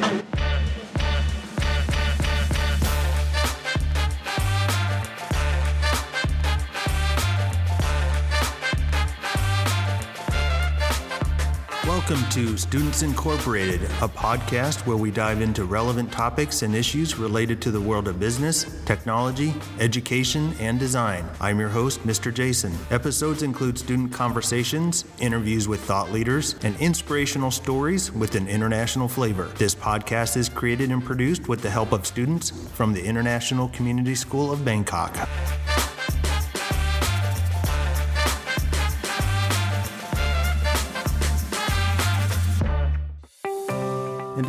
Welcome to Students Incorporated, a podcast where we dive into relevant topics and issues related to the world of business, technology, education, and design. I'm your host, Mr. Jason. Episodes include student conversations, interviews with thought leaders, and inspirational stories with an international flavor. This podcast is created and produced with the help of students from the International Community School of Bangkok.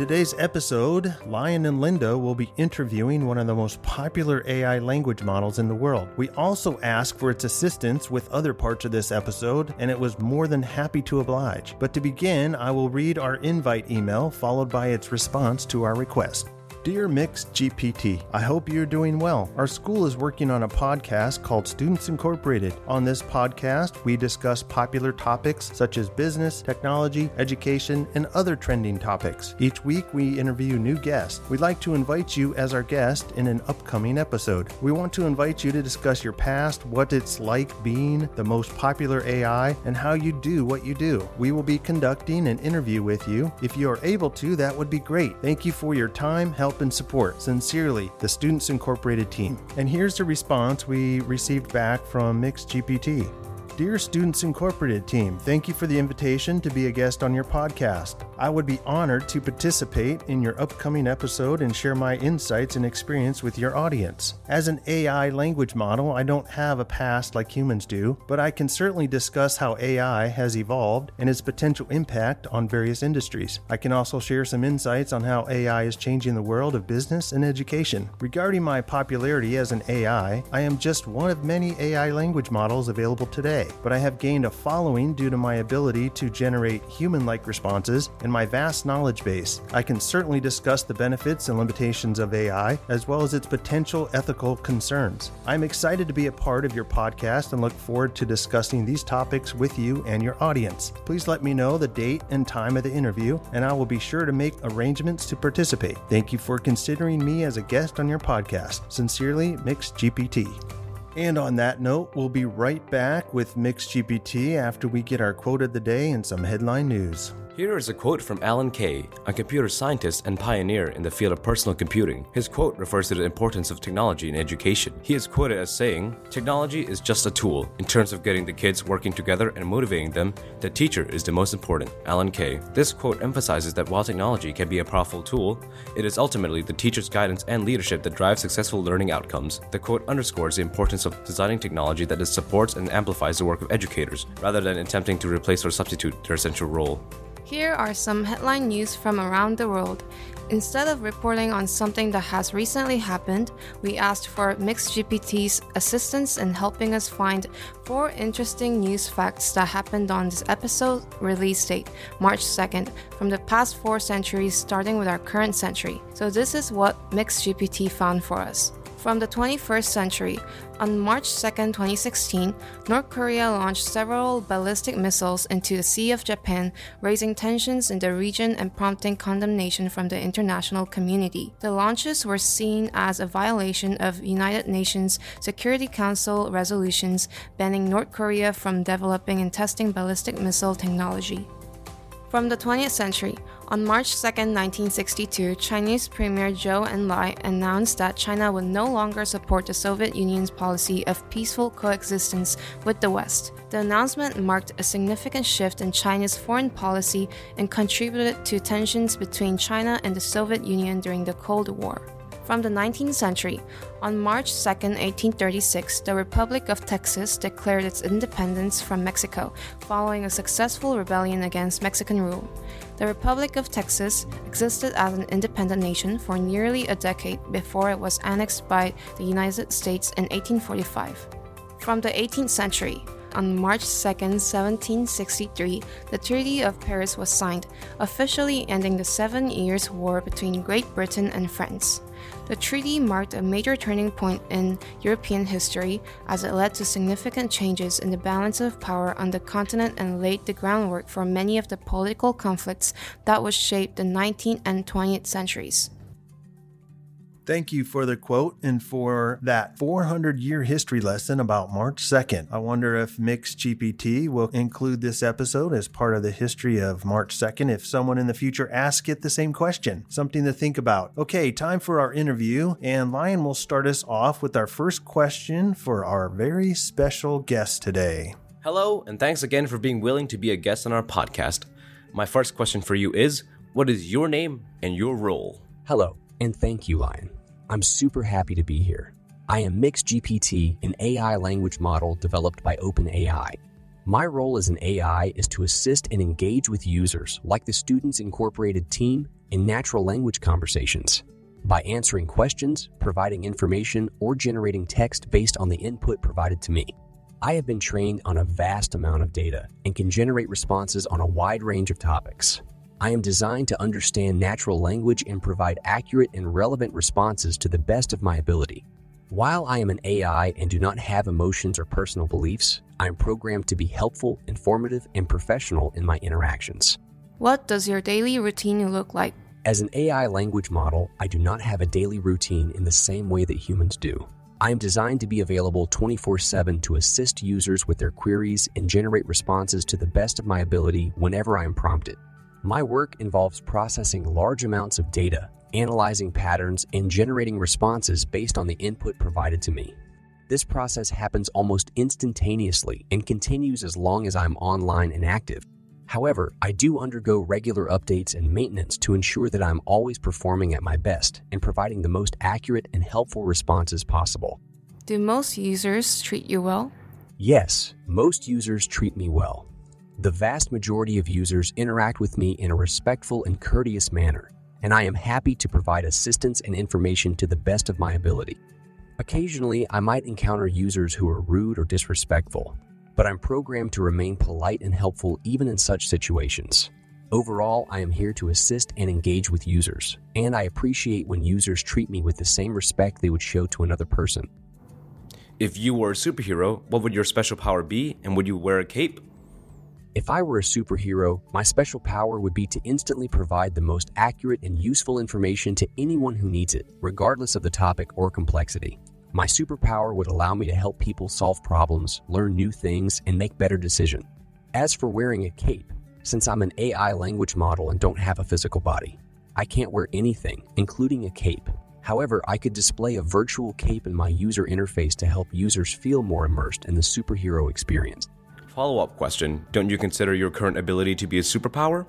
Today's episode, Lion and Linda will be interviewing one of the most popular AI language models in the world. We also asked for its assistance with other parts of this episode, and it was more than happy to oblige. But to begin, I will read our invite email followed by its response to our request. Dear Mx GPT, I hope you're doing well. Our school is working on a podcast called Students Incorporated. On this podcast, we discuss popular topics such as business, technology, education, and other trending topics. Each week, we interview new guests. We'd like to invite you as our guest in an upcoming episode. We want to invite you to discuss your past, what it's like being the most popular AI, and how you do what you do. We will be conducting an interview with you. If you are able to, that would be great. Thank you for your time, help, and support. Sincerely, the Students Incorporated team. And here's the response we received back from Mx GPT. Dear Students Incorporated team, thank you for the invitation to be a guest on your podcast. I would be honored to participate in your upcoming episode and share my insights and experience with your audience. As an AI language model, I don't have a past like humans do, but I can certainly discuss how AI has evolved and its potential impact on various industries. I can also share some insights on how AI is changing the world of business and education. Regarding my popularity as an AI, I am just one of many AI language models available today but I have gained a following due to my ability to generate human like responses and my vast knowledge base. I can certainly discuss the benefits and limitations of AI, as well as its potential ethical concerns. I'm excited to be a part of your podcast and look forward to discussing these topics with you and your audience. Please let me know the date and time of the interview, and I will be sure to make arrangements to participate. Thank you for considering me as a guest on your podcast. Sincerely, Mx GPT. And on that note, we'll be right back with Mx GPT after we get our quote of the day and some headline news. Here is a quote from Alan Kay, a computer scientist and pioneer in the field of personal computing. His quote refers to the importance of technology in education. He is quoted as saying, Technology is just a tool. In terms of getting the kids working together and motivating them, the teacher is the most important. Alan Kay. This quote emphasizes that while technology can be a powerful tool, it is ultimately the teacher's guidance and leadership that drives successful learning outcomes. The quote underscores the importance of designing technology that supports and amplifies the work of educators, rather than attempting to replace or substitute their essential role. Here are some headline news from around the world. Instead of reporting on something that has recently happened, we asked for Mx GPT's assistance in helping us find four interesting news facts that happened on this episode release date, March 2nd, from the past four centuries, starting with our current century. So, this is what Mx GPT found for us. From the 21st century, on March 2, 2016, North Korea launched several ballistic missiles into the Sea of Japan, raising tensions in the region and prompting condemnation from the international community. The launches were seen as a violation of United Nations Security Council resolutions banning North Korea from developing and testing ballistic missile technology. From the 20th century, on March 2, 1962, Chinese Premier Zhou Enlai announced that China would no longer support the Soviet Union's policy of peaceful coexistence with the West. The announcement marked a significant shift in China's foreign policy and contributed to tensions between China and the Soviet Union during the Cold War. From the 19th century, on March 2, 1836, the Republic of Texas declared its independence from Mexico following a successful rebellion against Mexican rule. The Republic of Texas existed as an independent nation for nearly a decade before it was annexed by the United States in 1845. From the 18th century, on March 2, 1763, the Treaty of Paris was signed, officially ending the Seven Years' War between Great Britain and France. The treaty marked a major turning point in European history as it led to significant changes in the balance of power on the continent and laid the groundwork for many of the political conflicts that would shape the 19th and 20th centuries. Thank you for the quote and for that 400 year history lesson about March 2nd. I wonder if Mx GPT will include this episode as part of the history of March 2nd if someone in the future asks it the same question. Something to think about. Okay, time for our interview, and Lion will start us off with our first question for our very special guest today. Hello, and thanks again for being willing to be a guest on our podcast. My first question for you is What is your name and your role? Hello, and thank you, Lion. I'm super happy to be here. I am Mx GPT, an AI language model developed by OpenAI. My role as an AI is to assist and engage with users, like the Students Incorporated team, in natural language conversations. By answering questions, providing information, or generating text based on the input provided to me. I have been trained on a vast amount of data and can generate responses on a wide range of topics. I am designed to understand natural language and provide accurate and relevant responses to the best of my ability. While I am an AI and do not have emotions or personal beliefs, I am programmed to be helpful, informative, and professional in my interactions. What does your daily routine look like? As an AI language model, I do not have a daily routine in the same way that humans do. I am designed to be available 24 7 to assist users with their queries and generate responses to the best of my ability whenever I am prompted. My work involves processing large amounts of data, analyzing patterns, and generating responses based on the input provided to me. This process happens almost instantaneously and continues as long as I'm online and active. However, I do undergo regular updates and maintenance to ensure that I'm always performing at my best and providing the most accurate and helpful responses possible. Do most users treat you well? Yes, most users treat me well. The vast majority of users interact with me in a respectful and courteous manner, and I am happy to provide assistance and information to the best of my ability. Occasionally, I might encounter users who are rude or disrespectful, but I'm programmed to remain polite and helpful even in such situations. Overall, I am here to assist and engage with users, and I appreciate when users treat me with the same respect they would show to another person. If you were a superhero, what would your special power be, and would you wear a cape? If I were a superhero, my special power would be to instantly provide the most accurate and useful information to anyone who needs it, regardless of the topic or complexity. My superpower would allow me to help people solve problems, learn new things, and make better decisions. As for wearing a cape, since I'm an AI language model and don't have a physical body, I can't wear anything, including a cape. However, I could display a virtual cape in my user interface to help users feel more immersed in the superhero experience. Follow up question Don't you consider your current ability to be a superpower?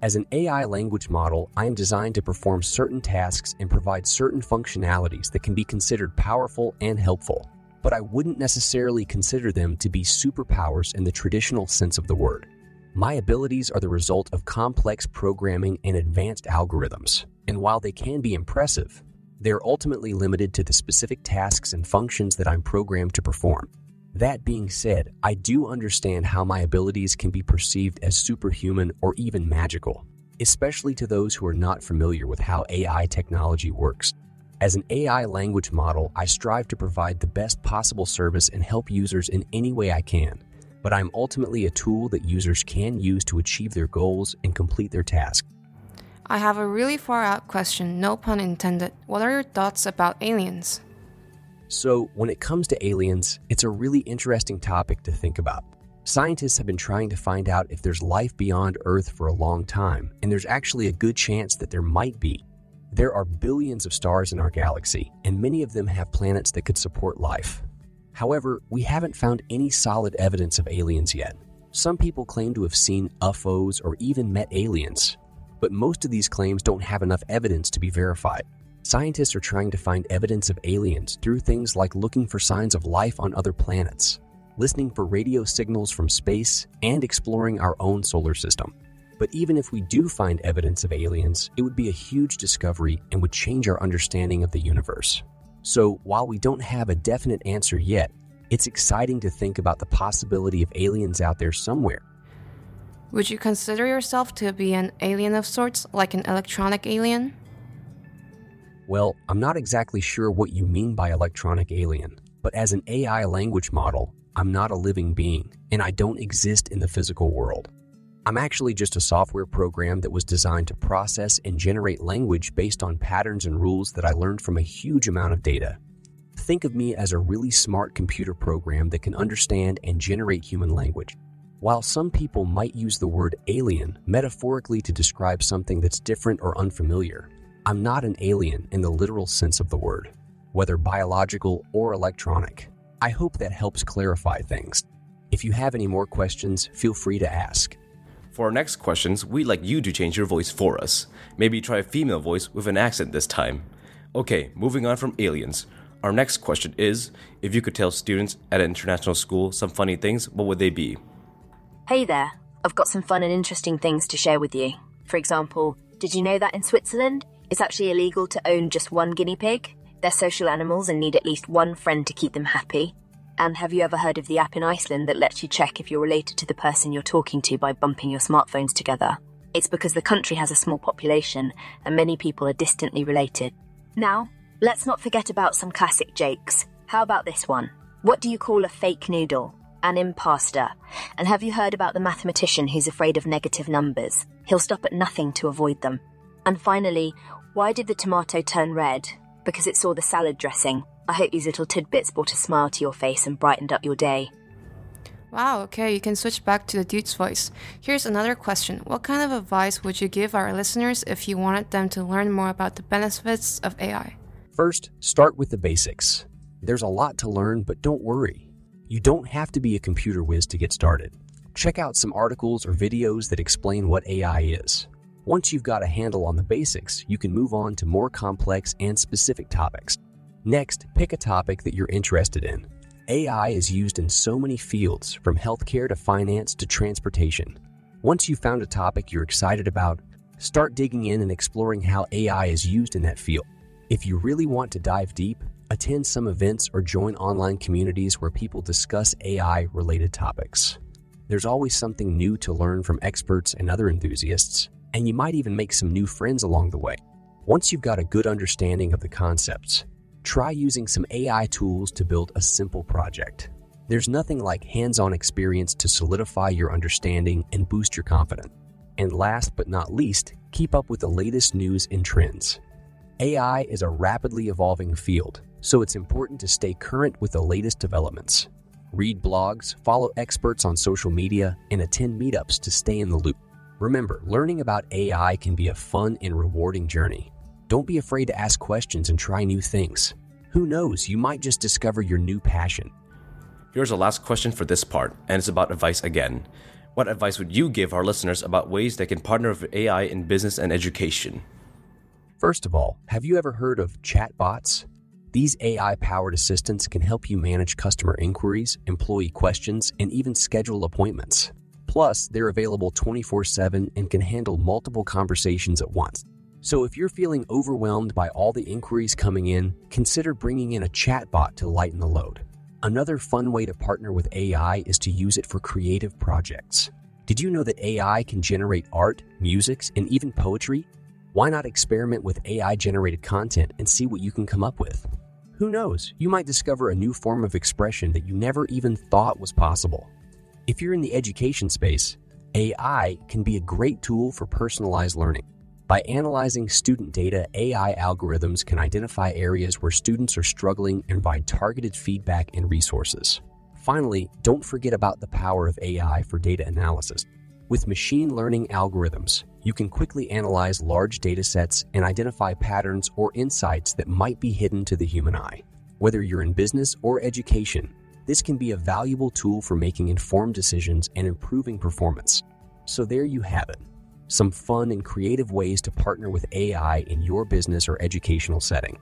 As an AI language model, I am designed to perform certain tasks and provide certain functionalities that can be considered powerful and helpful, but I wouldn't necessarily consider them to be superpowers in the traditional sense of the word. My abilities are the result of complex programming and advanced algorithms, and while they can be impressive, they are ultimately limited to the specific tasks and functions that I'm programmed to perform. That being said, I do understand how my abilities can be perceived as superhuman or even magical, especially to those who are not familiar with how AI technology works. As an AI language model, I strive to provide the best possible service and help users in any way I can, but I'm ultimately a tool that users can use to achieve their goals and complete their tasks. I have a really far out question, no pun intended. What are your thoughts about aliens? So, when it comes to aliens, it's a really interesting topic to think about. Scientists have been trying to find out if there's life beyond Earth for a long time, and there's actually a good chance that there might be. There are billions of stars in our galaxy, and many of them have planets that could support life. However, we haven't found any solid evidence of aliens yet. Some people claim to have seen UFOs or even met aliens, but most of these claims don't have enough evidence to be verified. Scientists are trying to find evidence of aliens through things like looking for signs of life on other planets, listening for radio signals from space, and exploring our own solar system. But even if we do find evidence of aliens, it would be a huge discovery and would change our understanding of the universe. So, while we don't have a definite answer yet, It's exciting to think about the possibility of aliens out there somewhere. Would you consider yourself to be an alien of sorts, like an electronic alien? Well, I'm not exactly sure what you mean by electronic alien, but as an AI language model, I'm not a living being, and I don't exist in the physical world. I'm actually just a software program that was designed to process and generate language based on patterns and rules that I learned from a huge amount of data. Think of me as a really smart computer program that can understand and generate human language. While some people might use the word alien metaphorically to describe something that's different or unfamiliar, I'm not an alien in the literal sense of the word, whether biological or electronic. I hope that helps clarify things. If you have any more questions, feel free to ask. For our next questions, we'd like you to change your voice for us. Maybe try a female voice with an accent this time. Okay, moving on from aliens. Our next question is if you could tell students at an international school some funny things, what would they be? Hey there, I've got some fun and interesting things to share with you. For example, did you know that in Switzerland, it's actually illegal to own just one guinea pig? They're social animals and need at least one friend to keep them happy. And have you ever heard of the app in Iceland that lets you check if you're related to the person you're talking to by bumping your smartphones together? It's because the country has a small population and many people are distantly related. Now, let's not forget about some classic jakes. How about this one? What do you call a fake noodle? An imposter. And have you heard about the mathematician who's afraid of negative numbers? He'll stop at nothing to avoid them. And finally, why did the tomato turn red? Because it saw the salad dressing. I hope these little tidbits brought a smile to your face and brightened up your day. Wow, okay, you can switch back to the dude's voice. Here's another question What kind of advice would you give our listeners if you wanted them to learn more about the benefits of AI? First, start with the basics. There's a lot to learn, but don't worry. You don't have to be a computer whiz to get started. Check out some articles or videos that explain what AI is. Once you've got a handle on the basics, you can move on to more complex and specific topics. Next, pick a topic that you're interested in. AI is used in so many fields, from healthcare to finance to transportation. Once you've found a topic you're excited about, start digging in and exploring how AI is used in that field. If you really want to dive deep, attend some events or join online communities where people discuss AI related topics. There's always something new to learn from experts and other enthusiasts, and you might even make some new friends along the way. Once you've got a good understanding of the concepts, try using some AI tools to build a simple project. There's nothing like hands on experience to solidify your understanding and boost your confidence. And last but not least, keep up with the latest news and trends. AI is a rapidly evolving field, so it's important to stay current with the latest developments. Read blogs, follow experts on social media, and attend meetups to stay in the loop. Remember, learning about AI can be a fun and rewarding journey. Don't be afraid to ask questions and try new things. Who knows, you might just discover your new passion. Here's our last question for this part, and it's about advice again. What advice would you give our listeners about ways they can partner with AI in business and education? First of all, have you ever heard of chatbots? These AI powered assistants can help you manage customer inquiries, employee questions, and even schedule appointments. Plus, they're available 24 7 and can handle multiple conversations at once. So if you're feeling overwhelmed by all the inquiries coming in, consider bringing in a chatbot to lighten the load. Another fun way to partner with AI is to use it for creative projects. Did you know that AI can generate art, music, and even poetry? Why not experiment with AI generated content and see what you can come up with? Who knows, you might discover a new form of expression that you never even thought was possible. If you're in the education space, AI can be a great tool for personalized learning. By analyzing student data, AI algorithms can identify areas where students are struggling and provide targeted feedback and resources. Finally, don't forget about the power of AI for data analysis. With machine learning algorithms, you can quickly analyze large data sets and identify patterns or insights that might be hidden to the human eye. Whether you're in business or education, this can be a valuable tool for making informed decisions and improving performance. So, there you have it some fun and creative ways to partner with AI in your business or educational setting.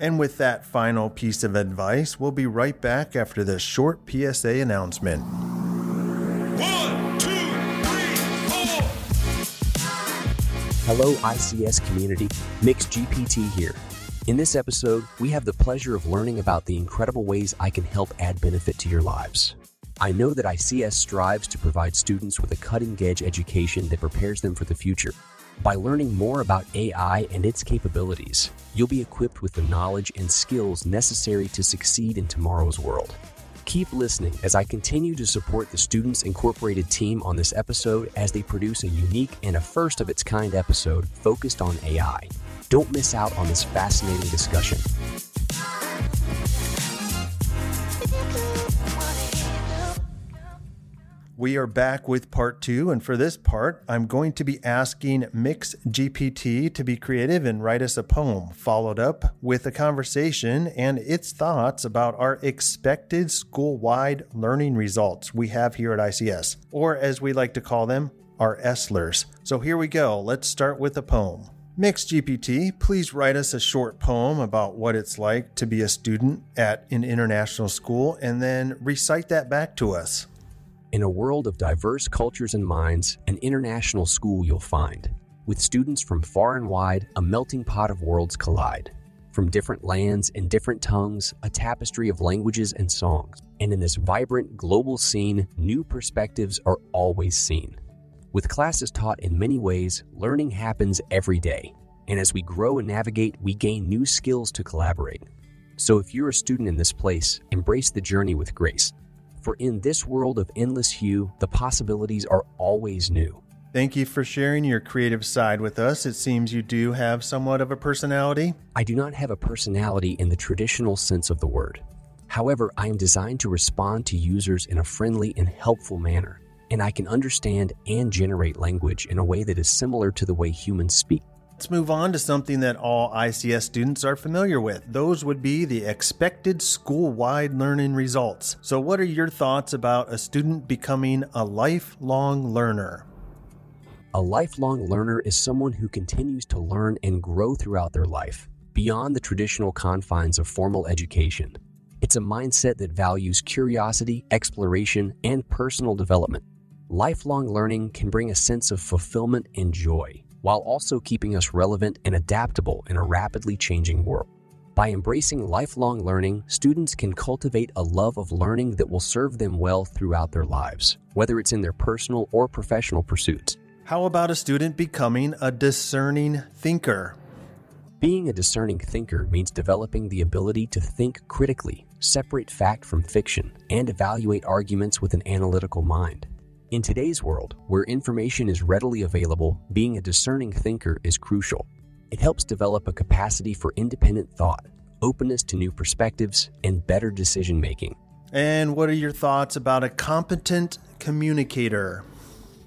And with that final piece of advice, we'll be right back after this short PSA announcement. One, two, three, four. Hello, ICS community. Mx GPT here. In this episode, we have the pleasure of learning about the incredible ways I can help add benefit to your lives. I know that ICS strives to provide students with a cutting edge education that prepares them for the future. By learning more about AI and its capabilities, you'll be equipped with the knowledge and skills necessary to succeed in tomorrow's world. Keep listening as I continue to support the Students Incorporated team on this episode as they produce a unique and a first of its kind episode focused on AI. Don't miss out on this fascinating discussion. We are back with part two, and for this part, I'm going to be asking Mx GPT to be creative and write us a poem, followed up with a conversation and its thoughts about our expected school wide learning results we have here at ICS, or as we like to call them, our ESLRs. So here we go. Let's start with a poem. Mx GPT, please write us a short poem about what it's like to be a student at an international school and then recite that back to us. In a world of diverse cultures and minds, an international school you'll find. With students from far and wide, a melting pot of worlds collide. From different lands and different tongues, a tapestry of languages and songs. And in this vibrant global scene, new perspectives are always seen. With classes taught in many ways, learning happens every day. And as we grow and navigate, we gain new skills to collaborate. So if you're a student in this place, embrace the journey with grace. For in this world of endless hue, the possibilities are always new. Thank you for sharing your creative side with us. It seems you do have somewhat of a personality. I do not have a personality in the traditional sense of the word. However, I am designed to respond to users in a friendly and helpful manner, and I can understand and generate language in a way that is similar to the way humans speak. Let's move on to something that all ICS students are familiar with. Those would be the expected school wide learning results. So, what are your thoughts about a student becoming a lifelong learner? A lifelong learner is someone who continues to learn and grow throughout their life, beyond the traditional confines of formal education. It's a mindset that values curiosity, exploration, and personal development. Lifelong learning can bring a sense of fulfillment and joy, while also keeping us relevant and adaptable in a rapidly changing world. By embracing lifelong learning, students can cultivate a love of learning that will serve them well throughout their lives, whether it's in their personal or professional pursuits. How about a student becoming a discerning thinker? Being a discerning thinker means developing the ability to think critically, separate fact from fiction, and evaluate arguments with an analytical mind. In today's world, where information is readily available, being a discerning thinker is crucial. It helps develop a capacity for independent thought, openness to new perspectives, and better decision making. And what are your thoughts about a competent communicator?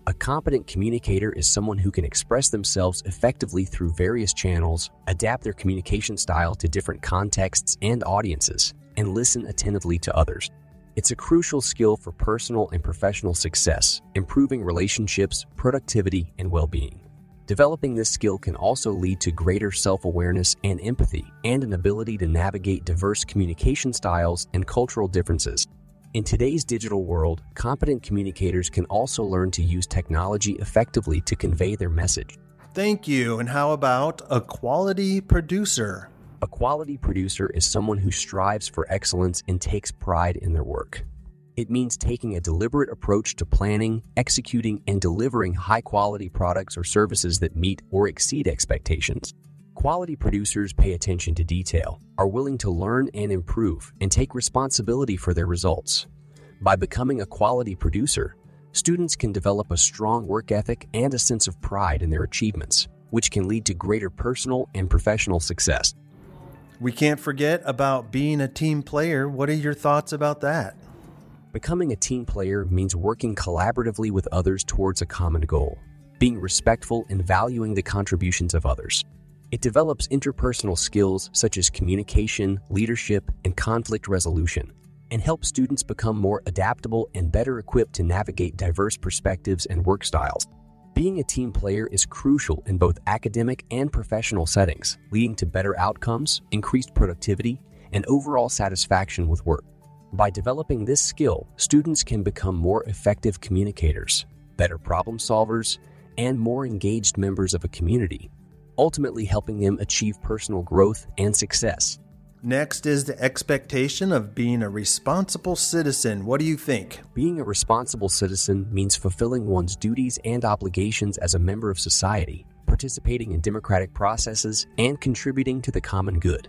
A competent communicator is someone who can express themselves effectively through various channels, adapt their communication style to different contexts and audiences, and listen attentively to others. It's a crucial skill for personal and professional success, improving relationships, productivity, and well being. Developing this skill can also lead to greater self awareness and empathy, and an ability to navigate diverse communication styles and cultural differences. In today's digital world, competent communicators can also learn to use technology effectively to convey their message. Thank you. And how about a quality producer? A quality producer is someone who strives for excellence and takes pride in their work. It means taking a deliberate approach to planning, executing, and delivering high quality products or services that meet or exceed expectations. Quality producers pay attention to detail, are willing to learn and improve, and take responsibility for their results. By becoming a quality producer, students can develop a strong work ethic and a sense of pride in their achievements, which can lead to greater personal and professional success. We can't forget about being a team player. What are your thoughts about that? Becoming a team player means working collaboratively with others towards a common goal, being respectful and valuing the contributions of others. It develops interpersonal skills such as communication, leadership, and conflict resolution, and helps students become more adaptable and better equipped to navigate diverse perspectives and work styles. Being a team player is crucial in both academic and professional settings, leading to better outcomes, increased productivity, and overall satisfaction with work. By developing this skill, students can become more effective communicators, better problem solvers, and more engaged members of a community. ultimately helping them achieve personal growth and success. Next is the expectation of being a responsible citizen. What do you think? Being a responsible citizen means fulfilling one's duties and obligations as a member of society, participating in democratic processes, and contributing to the common good.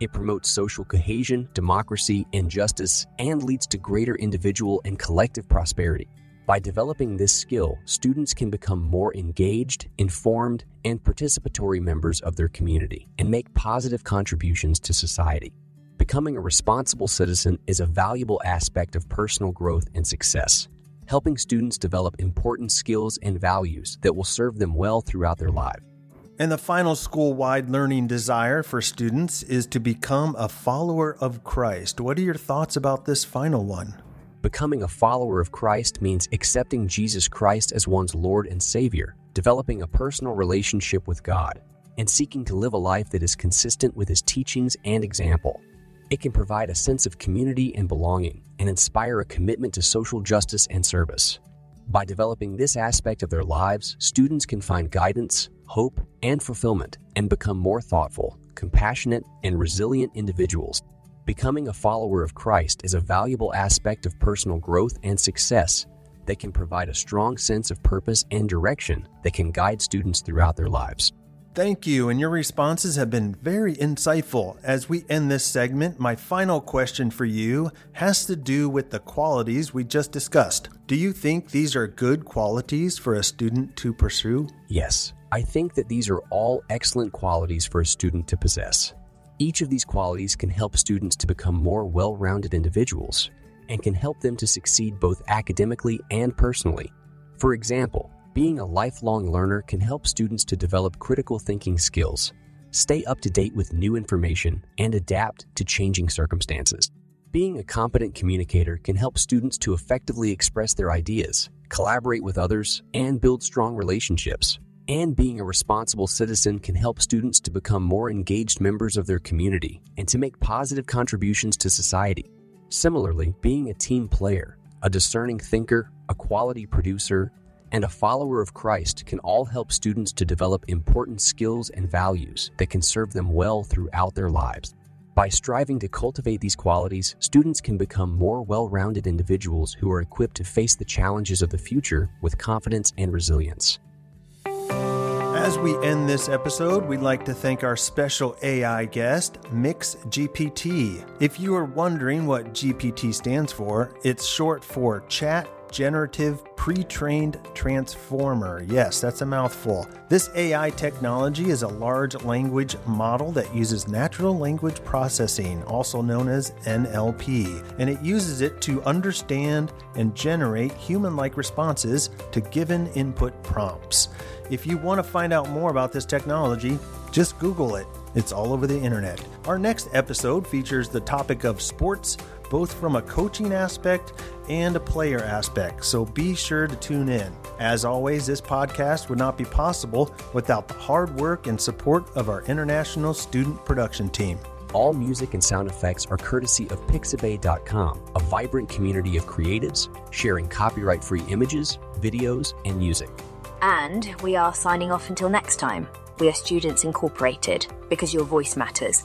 It promotes social cohesion, democracy, and justice, and leads to greater individual and collective prosperity. By developing this skill, students can become more engaged, informed, and participatory members of their community and make positive contributions to society. Becoming a responsible citizen is a valuable aspect of personal growth and success, helping students develop important skills and values that will serve them well throughout their life. And the final school wide learning desire for students is to become a follower of Christ. What are your thoughts about this final one? Becoming a follower of Christ means accepting Jesus Christ as one's Lord and Savior, developing a personal relationship with God, and seeking to live a life that is consistent with His teachings and example. It can provide a sense of community and belonging and inspire a commitment to social justice and service. By developing this aspect of their lives, students can find guidance, hope, and fulfillment and become more thoughtful, compassionate, and resilient individuals Becoming a follower of Christ is a valuable aspect of personal growth and success that can provide a strong sense of purpose and direction that can guide students throughout their lives. Thank you, and your responses have been very insightful. As we end this segment, my final question for you has to do with the qualities we just discussed. Do you think these are good qualities for a student to pursue? Yes, I think that these are all excellent qualities for a student to possess. Each of these qualities can help students to become more well rounded individuals and can help them to succeed both academically and personally. For example, being a lifelong learner can help students to develop critical thinking skills, stay up to date with new information, and adapt to changing circumstances. Being a competent communicator can help students to effectively express their ideas, collaborate with others, and build strong relationships. And being a responsible citizen can help students to become more engaged members of their community and to make positive contributions to society. Similarly, being a team player, a discerning thinker, a quality producer, and a follower of Christ can all help students to develop important skills and values that can serve them well throughout their lives. By striving to cultivate these qualities, students can become more well rounded individuals who are equipped to face the challenges of the future with confidence and resilience. As we end this episode, we'd like to thank our special AI guest, Mx GPT. If you are wondering what GPT stands for, it's short for Chat Generative Pre Trained Transformer. Yes, that's a mouthful. This AI technology is a large language model that uses natural language processing, also known as NLP, and it uses it to understand and generate human like responses to given input prompts. If you want to find out more about this technology, just Google it. It's all over the internet. Our next episode features the topic of sports, both from a coaching aspect and a player aspect, so be sure to tune in. As always, this podcast would not be possible without the hard work and support of our international student production team. All music and sound effects are courtesy of Pixabay.com, a vibrant community of creatives sharing copyright free images, videos, and music. And we are signing off until next time. We are Students Incorporated because your voice matters.